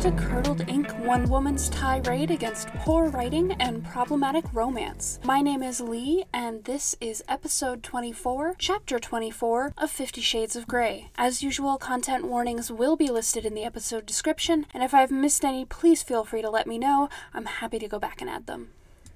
to Curdled Ink, one woman's tirade against poor writing and problematic romance. My name is Leigh, and this is episode 24, chapter 24 of Fifty Shades of Grey. As usual, content warnings will be listed in the episode description, and if I've missed any, please feel free to let me know. I'm happy to go back and add them.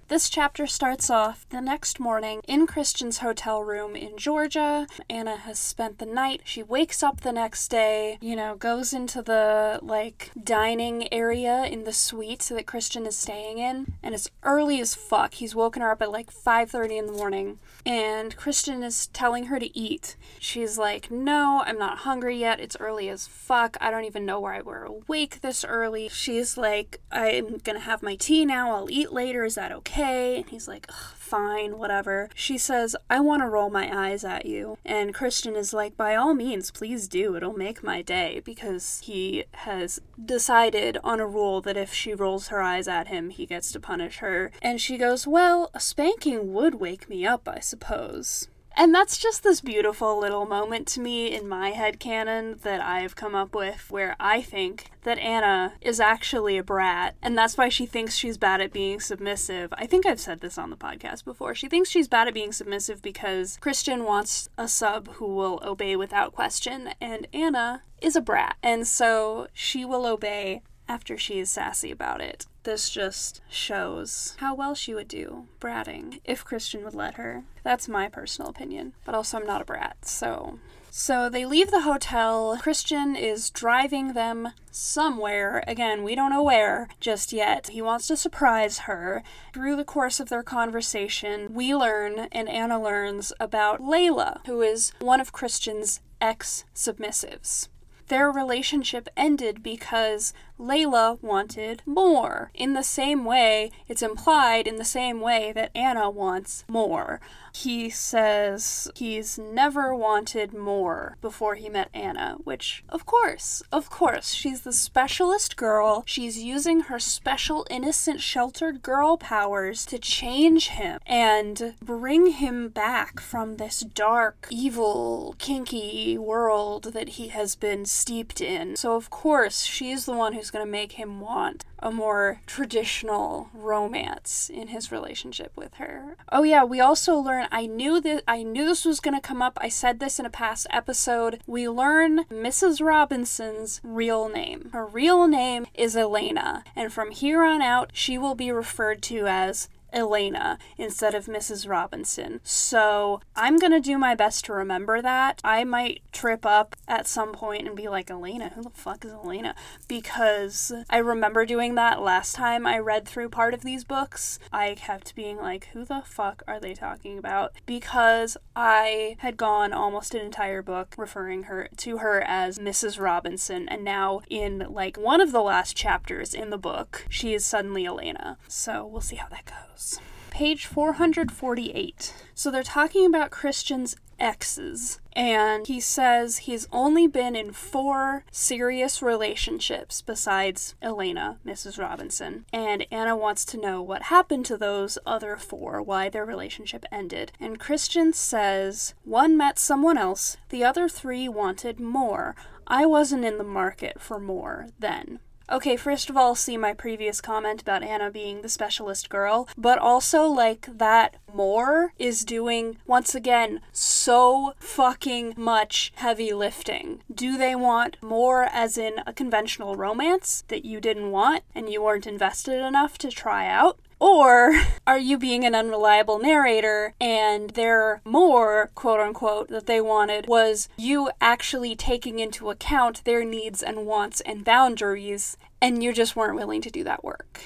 This chapter starts off the next morning in Christian's hotel room in Georgia. Ana has spent the night. She wakes up the next day, you know, goes into the like dining area in the suite that Christian is staying in, and it's early as fuck. He's woken her up at like 5:30 in the morning, and Christian is telling her to eat. She's like, "No, I'm not hungry yet. It's early as fuck. I don't even know why we're awake this early." She's like, "I'm going to have my tea now. I'll eat later. Is that okay?" And he's like, fine, whatever. She says, I want to roll my eyes at you. And Christian is like, by all means, please do. It'll make my day because he has decided on a rule that if she rolls her eyes at him, he gets to punish her. And she goes, Well, a spanking would wake me up, I suppose. And that's just this beautiful little moment to me in my head canon that I've come up with where I think that Ana is actually a brat and that's why she thinks she's bad at being submissive. I think I've said this on the podcast before. She thinks she's bad at being submissive because Christian wants a sub who will obey without question and Ana is a brat. And so she will obey after she is sassy about it. This just shows how well she would do bratting if Christian would let her. That's my personal opinion. But also, I'm not a brat, so. So they leave the hotel. Christian is driving them somewhere. Again, we don't know where just yet. He wants to surprise her. Through the course of their conversation, we learn and Ana learns about Leila, who is one of Christian's ex submissives their relationship ended because Leila wanted more. In the same way, it's implied in the same way that Ana wants more. He says he's never wanted more before he met Ana, which, of course, of course, she's the specialist girl. She's using her special, innocent, sheltered girl powers to change him and bring him back from this dark, evil, kinky world that he has been steeped in. So, of course, she's the one who's going to make him want a more traditional romance in his relationship with her. Oh yeah, we also learn I knew that I knew this was going to come up. I said this in a past episode. We learn Mrs. Robinson's real name. Her real name is Elena, and from here on out she will be referred to as Elena instead of Mrs. Robinson. So I'm gonna do my best to remember that. I might trip up at some point and be like, Elena, who the fuck is Elena? Because I remember doing that last time I read through part of these books. I kept being like, who the fuck are they talking about? Because I had gone almost an entire book referring her to her as Mrs. Robinson, and now in like one of the last chapters in the book, she is suddenly Elena. So we'll see how that goes. Page 448. So they're talking about Christian's exes, and he says he's only been in four serious relationships besides Elena, Mrs. Robinson. And Ana wants to know what happened to those other four, why their relationship ended. And Christian says one met someone else, the other three wanted more. I wasn't in the market for more then. Okay, first of all, see my previous comment about Ana being the specialist girl, but also, like, that more is doing, once again, so fucking much heavy lifting. Do they want more, as in a conventional romance that you didn't want and you weren't invested enough to try out? Or are you being an unreliable narrator and their more, quote unquote, that they wanted was you actually taking into account their needs and wants and boundaries, and you just weren't willing to do that work?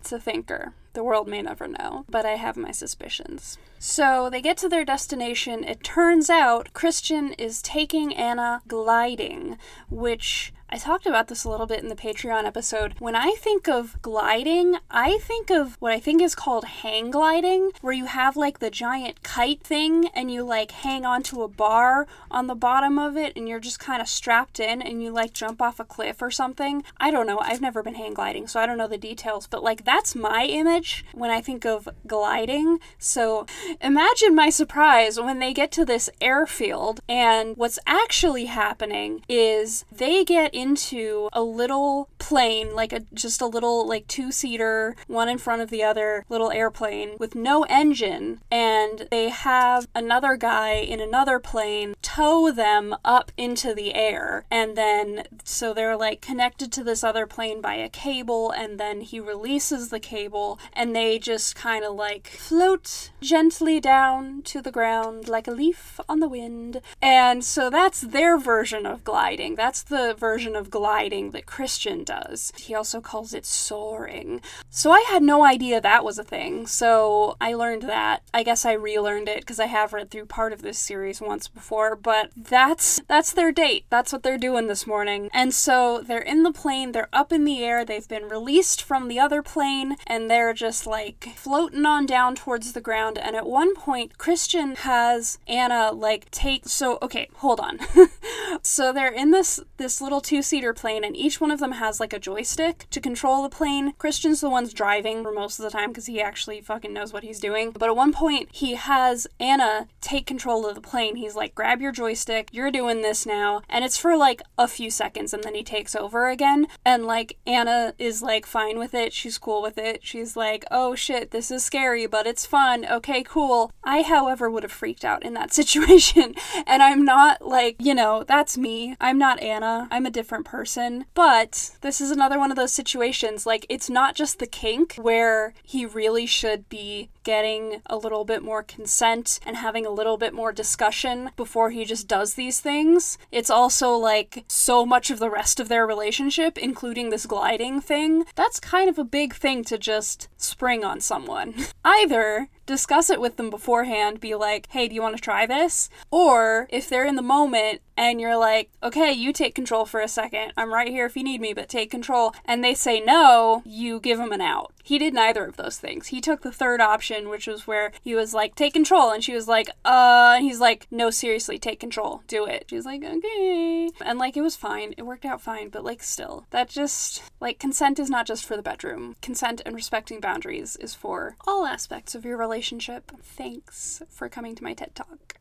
It's a thinker. The world may never know, but I have my suspicions. So they get to their destination. It turns out Christian is taking Ana gliding, which I talked about this a little bit in the Patreon episode. When I think of gliding, I think of what I think is called hang gliding, where you have like the giant kite thing and you like hang onto a bar on the bottom of it and you're just kind of strapped in and you like jump off a cliff or something. I don't know. I've never been hang gliding, so I don't know the details, but like that's my image when I think of gliding. So imagine my surprise when they get to this airfield and what's actually happening is they get into a little plane, like a just a little like two seater, one in front of the other, little airplane with no engine, and they have another guy in another plane tow them up into the air, and then so they're like connected to this other plane by a cable, and then he releases the cable, and they just kind of like float gently down to the ground like a leaf on the wind. And so that's their version of gliding. That's the version of gliding that Christian does. He also calls it soaring. So I had no idea that was a thing. So I learned that. I guess I relearned it because I have read through part of this series once before, but that's that's their date. That's what they're doing this morning. And so they're in the plane, they're up in the air, they've been released from the other plane and they're just like floating on down towards the ground and at one point Christian has Ana like take so okay, hold on. so they're in this this little two-seater plane and each one of them has like a joystick to control the plane. Christian's the one's driving for most of the time because he actually fucking knows what he's doing. But at one point he has Ana take control of the plane. He's like, "Grab your joystick. You're doing this now." And it's for like a few seconds and then he takes over again and like Ana is like fine with it. She's cool with it. She's like, "Oh shit, this is scary, but it's fun. Okay, cool." I however would have freaked out in that situation. and I'm not like, you know, that's me. I'm not Ana. I'm a different person. But this is another one of those situations. Like, it's not just the kink where he really should be getting a little bit more consent and having a little bit more discussion before he just does these things. It's also like so much of the rest of their relationship, including this gliding thing. That's kind of a big thing to just spring on someone. Either discuss it with them beforehand, be like, hey, do you want to try this? Or if they're in the moment and you're like, okay, you take control for a second. I'm right here if you need me, but take control. And they say no, you give them an out. He did neither of those things. He took the third option, which was where he was like, take control. And she was like, uh, and he's like, no, seriously, take control. Do it. She's like, okay. And like, it was fine. It worked out fine. But like, still, that just, like, consent is not just for the bedroom. Consent and respecting boundaries is for all aspects of your relationship. Thanks for coming to my TED Talk.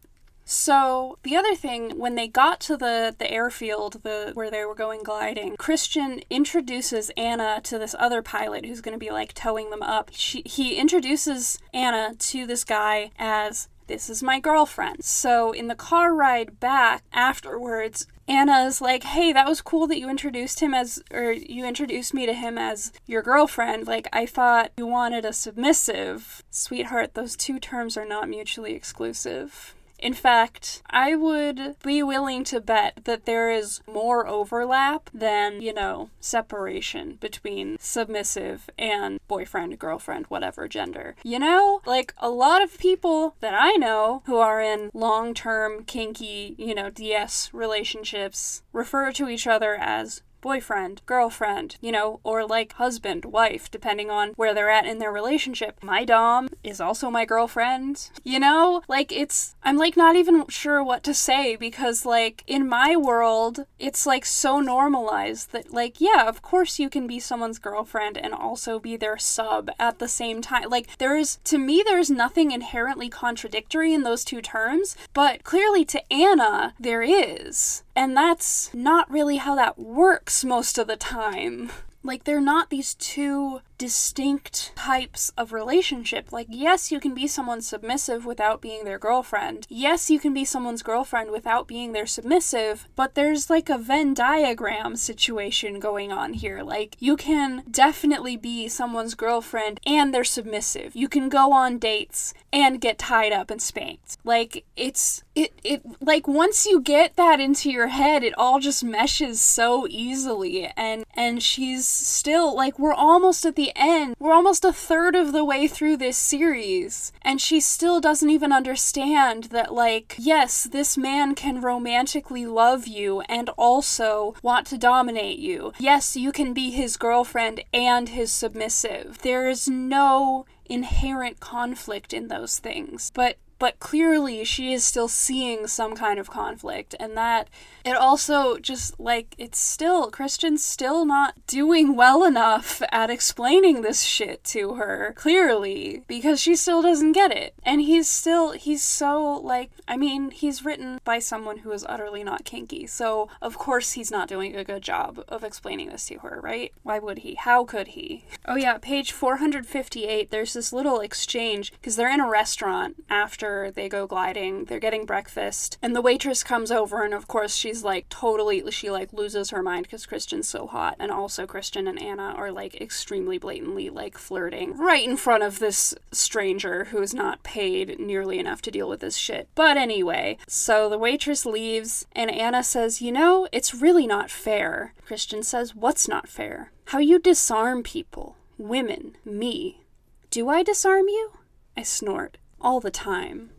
So the other thing, when they got to the the airfield, the where they were going gliding, Christian introduces Ana to this other pilot who's going to be like towing them up. She, he introduces Ana to this guy as this is my girlfriend. So in the car ride back afterwards, Ana's like, hey, that was cool that you introduced him as, or you introduced me to him as your girlfriend. Like, I thought you wanted a submissive. Sweetheart, those two terms are not mutually exclusive. In fact, I would be willing to bet that there is more overlap than, you know, separation between submissive and boyfriend, girlfriend, whatever gender. You know, like a lot of people that I know who are in long term, kinky, you know, DS relationships refer to each other as boyfriend, girlfriend, you know, or like husband, wife, depending on where they're at in their relationship. My Dom is also my girlfriend. You know, like it's, I'm like not even sure what to say because, like, in my world, it's like so normalized that, like, yeah, of course you can be someone's girlfriend and also be their sub at the same time. Like, there is, to me, there's nothing inherently contradictory in those two terms, but clearly to Ana, there is. And that's not really how that works most of the time. Like, they're not these two distinct types of relationship. Like, yes, you can be someone submissive without being their girlfriend. Yes, you can be someone's girlfriend without being their submissive, but there's like a Venn diagram situation going on here. Like, you can definitely be someone's girlfriend and they're submissive. You can go on dates and get tied up and spanked. Like, it's, it, it, like, once you get that into your head, it all just meshes so easily. And, and she's still, like, we're almost at the end. We're almost a third of the way through this series, and she still doesn't even understand that, like, yes, this man can romantically love you and also want to dominate you. Yes, you can be his girlfriend and his submissive. There is no inherent conflict in those things. But but clearly she is still seeing some kind of conflict, and that it also just like it's still Christian's still not doing well enough at explaining this shit to her clearly because she still doesn't get it. And he's still he's so like I mean, he's written by someone who is utterly not kinky. So, of course he's not doing a good job of explaining this to her, right? Why would he? How could he? Oh yeah, page 458 there's this little exchange because they're in a restaurant after they go gliding. They're getting breakfast and the waitress comes over and of course she's like totally she like loses her mind because Christian's so hot and also Christian and Ana are like extremely blatantly like flirting right in front of this stranger who is not paid nearly enough to deal with this shit. But anyway, so the waitress leaves and Ana says, "You know, it's really not fair." Christian says, "What's not fair?" "How you disarm people, women, me." "Do I disarm you?" I snort all the time.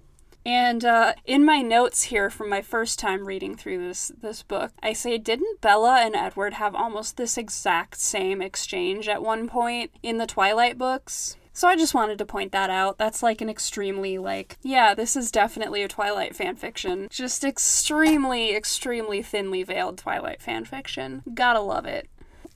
And uh, in my notes here from my first time reading through this this book, I say, didn't Bella and Edward have almost this exact same exchange at one point in the Twilight books? So I just wanted to point that out. That's like an extremely like yeah, this is definitely a Twilight fanfiction. Just extremely, extremely thinly veiled Twilight fanfiction. Gotta love it.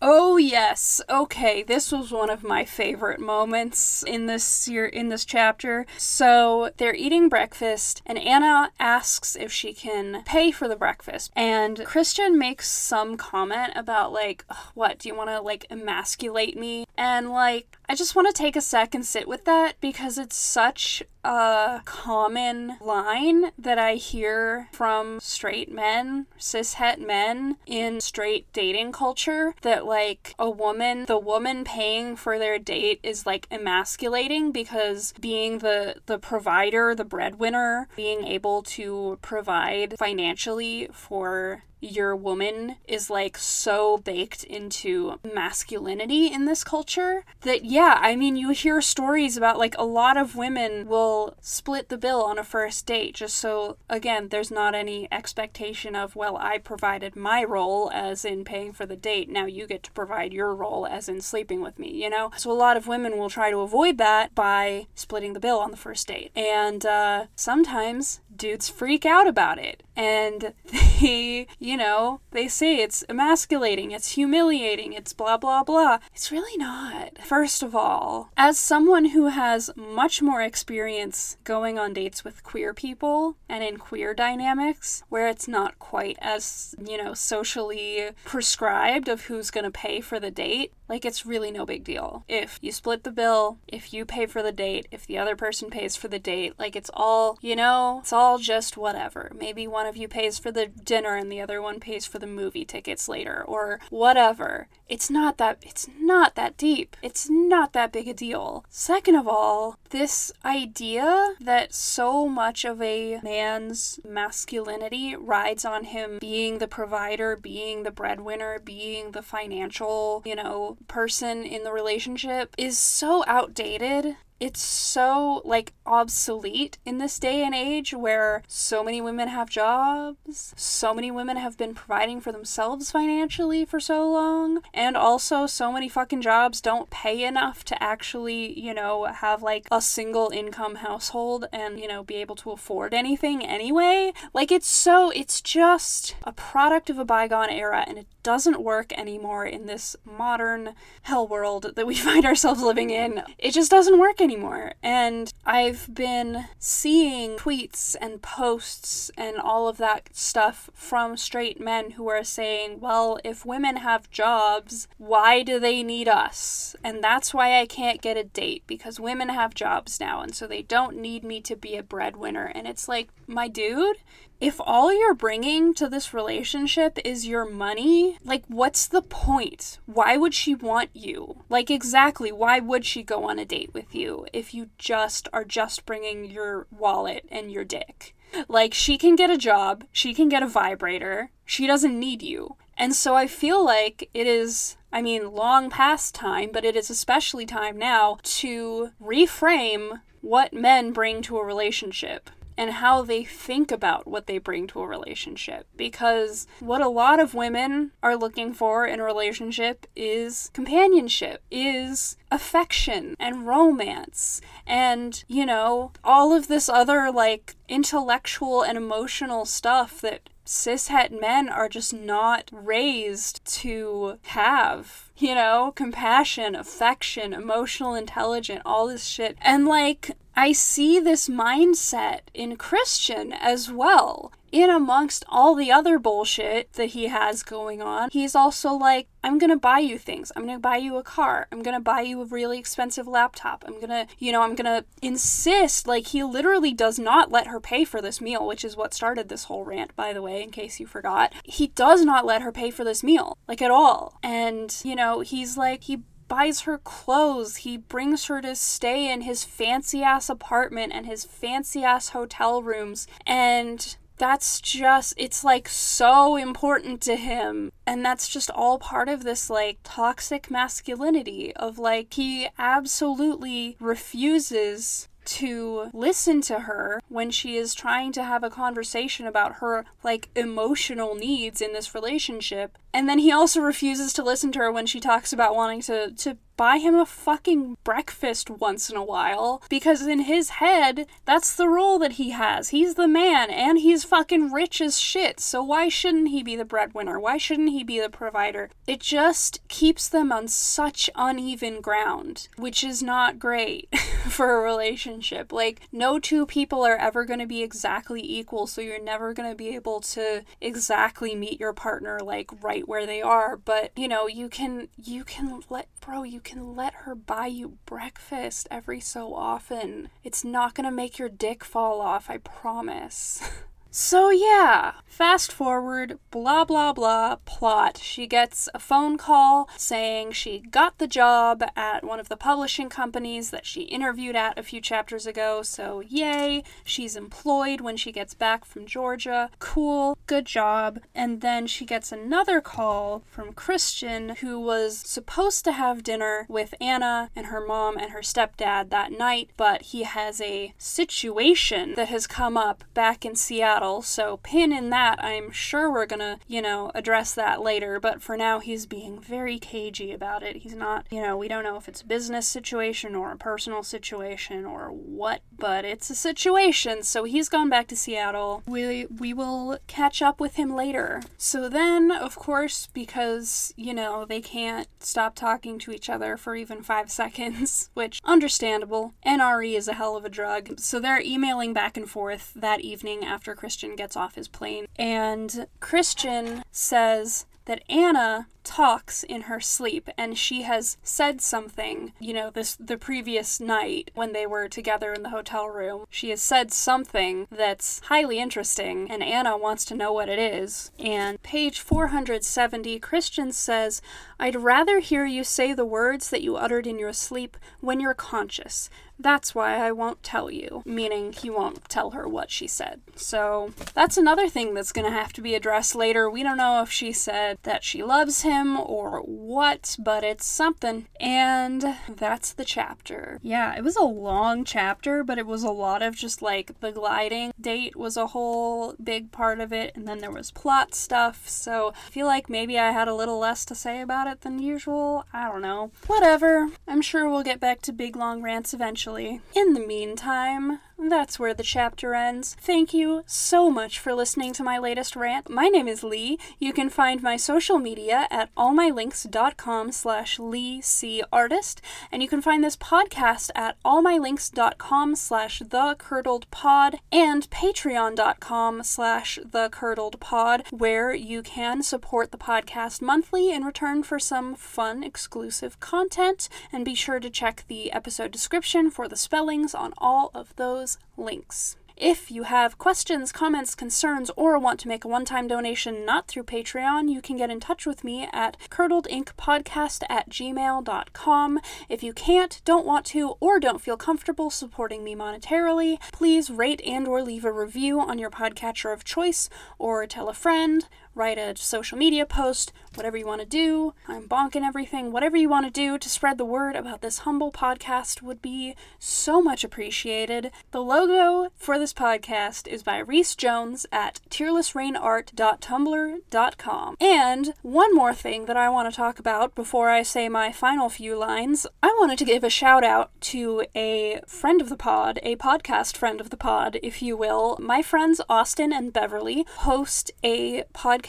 Oh yes. Okay, this was one of my favorite moments in this year in this chapter. So they're eating breakfast and Ana asks if she can pay for the breakfast. And Christian makes some comment about like, what, do you want to like emasculate me? And like I just want to take a sec and sit with that because it's such a common line that I hear from straight men, cishet men in straight dating culture that like a woman, the woman paying for their date is like emasculating because being the the provider, the breadwinner, being able to provide financially for your woman is like so baked into masculinity in this culture that yeah, I mean you hear stories about like a lot of women will split the bill on a first date just so again there's not any expectation of well I provided my role as in paying for the date, now you get to provide your role as in sleeping with me, you know? So a lot of women will try to avoid that by splitting the bill on the first date. And uh, sometimes dudes freak out about it. And they you know they say it's emasculating it's humiliating it's blah blah blah. It's really not. First of all as someone who has much more experience going on dates with queer people and in queer dynamics where it's not quite as you know socially prescribed of who's going to pay for the date like, it's really no big deal. If you split the bill, if you pay for the date, if the other person pays for the date, like, it's all, you know, it's all just whatever. Maybe one of you pays for the dinner and the other one pays for the movie tickets later, or whatever. It's not that, it's not that deep. It's not that big a deal. Second of all, this idea that so much of a man's masculinity rides on him being the provider, being the breadwinner, being the financial, you know, person in the relationship is so outdated it's so like obsolete in this day and age where so many women have jobs, so many women have been providing for themselves financially for so long, and also so many fucking jobs don't pay enough to actually, you know, have like a single income household and, you know, be able to afford anything anyway. Like it's so it's just a product of a bygone era and it doesn't work anymore in this modern hell world that we find ourselves living in. It just doesn't work anymore. And I've been seeing tweets and posts and all of that stuff from straight men who are saying, well, if women have jobs, why do they need us? And that's why I can't get a date because women have jobs now and so they don't need me to be a breadwinner. And it's like, my dude, if all you're bringing to this relationship is your money, like, what's the point? Why would she want you? Like, exactly, why would she go on a date with you if you just are just bringing your wallet and your dick? Like, she can get a job, she can get a vibrator, she doesn't need you. And so I feel like it is, I mean, long past time, but it is especially time now to reframe what men bring to a relationship and how they think about what they bring to a relationship. Because what a lot of women are looking for in a relationship is companionship, is affection and romance, and, you know, all of this other like intellectual and emotional stuff that cishet men are just not raised to have you know, compassion, affection, emotional intelligence, all this shit. And like, I see this mindset in Christian as well. In amongst all the other bullshit that he has going on, he's also like, I'm gonna buy you things. I'm gonna buy you a car. I'm gonna buy you a really expensive laptop. I'm gonna, you know, I'm gonna insist. Like, he literally does not let her pay for this meal, which is what started this whole rant, by the way, in case you forgot. He does not let her pay for this meal, like, at all. And, you know, he's like, he buys her clothes. He brings her to stay in his fancy ass apartment and his fancy ass hotel rooms. And that's just, it's like so important to him. And that's just all part of this like toxic masculinity of like, he absolutely refuses to listen to her when she is trying to have a conversation about her like emotional needs in this relationship and then he also refuses to listen to her when she talks about wanting to to buy him a fucking breakfast once in a while because in his head that's the role that he has. He's the man and he's fucking rich as shit. So why shouldn't he be the breadwinner? Why shouldn't he be the provider? It just keeps them on such uneven ground, which is not great for a relationship. Like no two people are ever going to be exactly equal, so you're never going to be able to exactly meet your partner like right where they are, but you know, you can you can let bro, you can let her buy you breakfast every so often. It's not to make your dick fall off, I promise. So, yeah, fast forward, blah blah blah, plot. She gets a phone call saying she got the job at one of the publishing companies that she interviewed at a few chapters ago. So, yay, she's employed when she gets back from Georgia. Cool, good job. And then she gets another call from Christian, who was supposed to have dinner with Ana and her mom and her stepdad that night, but he has a situation that has come up back in Seattle so pin in that. I'm sure we're gonna, you know, address that later, but for now he's being very cagey about it. He's not, you know, we don't know if it's a business situation or a personal situation or what, but it's a situation, so he's gone back to Seattle. We we will catch up with him later. So then, of course, because, you know, they can't stop talking to each other for even five seconds, which understandable. NRE is a hell of a drug. So they're emailing back and forth that evening after Chris Christian gets off his plane. And Christian says that Ana talks in her sleep and she has said something, you know, this the previous night when they were together in the hotel room. She has said something that's highly interesting and Ana wants to know what it is. And page 470 Christian says, "I'd rather hear you say the words that you uttered in your sleep when you're conscious. That's why I won't tell you, meaning he won't tell her what she said. So that's another thing that's to have to be addressed later. We don't know if she said that she loves him him or what, but it's something. And that's the chapter. Yeah, it was a long chapter, but it was a lot of just like the gliding date was a whole big part of it, and then there was plot stuff. So I feel like maybe I had a little less to say about it than usual. I don't know. Whatever. I'm sure we'll get back to big long rants eventually. In the meantime, that's where the chapter ends. Thank you so much for listening to my latest rant. My name is Leigh. You can find my social media at allmylinks.com slash Leigh C Artist, and you can find this podcast at allmylinks.com slash the curdled pod and patreon.com slash the curdled pod, where you can support the podcast monthly in return for some fun exclusive content. And be sure to check the episode description for the spellings on all of those those links. If you have questions, comments, concerns, or want to make a one time donation not through Patreon, you can get in touch with me at curdledinkpodcast at gmail.com. If you can't, don't want to, or don't feel comfortable supporting me monetarily, please rate and or leave a review on your podcatcher of choice, or tell a friend, write a social media post, whatever you want to do. I'm bonking everything. Whatever you want to do to spread the word about this humble podcast would be so much appreciated. The logo for this podcast is by Rhys Jones at tearlessrainart.tumblr.com. And one more thing that I want to talk about before I say my final few lines, I wanted to give a shout out to a friend of the pod, a podcast friend of the pod, if you will. My friends Austin and Beverly host a podcast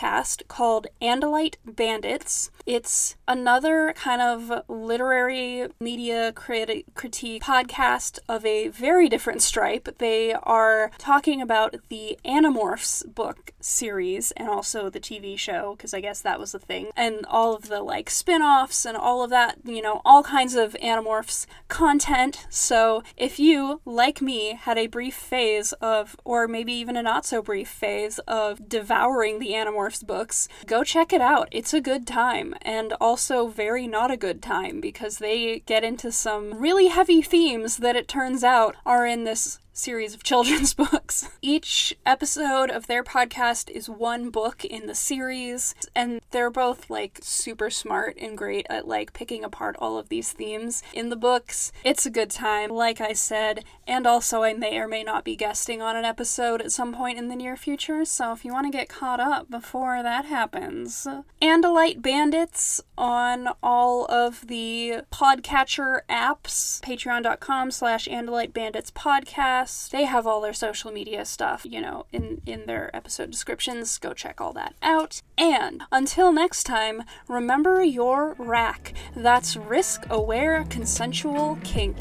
called Andalite Bandits. It's another kind of literary media criti- critique podcast of a very different stripe. They are talking about the Animorphs book series and also the TV show, because I guess that was the thing, and all of the like spin offs and all of that, you know, all kinds of Animorphs content. So if you, like me, had a brief phase of, or maybe even a not so brief phase of devouring the Animorphs books, go check it out. It's a good time, and also very not a good time because they get into some really heavy themes that it turns out are in this series of children's books. Each episode of their podcast is one book in the series, and they're both like super smart and great at like picking apart all of these themes in the books. It's a good time, like I said, and also I may or may not be guesting on an episode at some point in the near future, so if you want to get caught up before that happens. Andalite Bandits on all of the podcatcher apps, patreon.com slash Andalite Bandits podcast podcasts. They have all their social media stuff, you know, in, in their episode descriptions. Go check all that out. And until next time, remember your rack. That's risk aware consensual kink.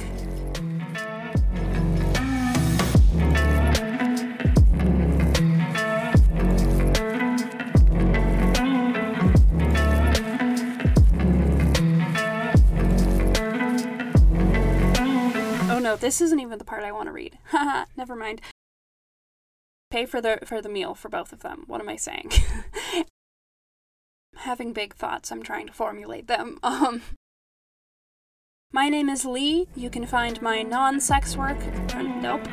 This isn't even the part I want to read. Haha, never mind. Pay for the for the meal for both of them. What am I saying? Having big thoughts, I'm trying to formulate them. Um My name is Leigh. You can find my non-sex work. Uh, nope.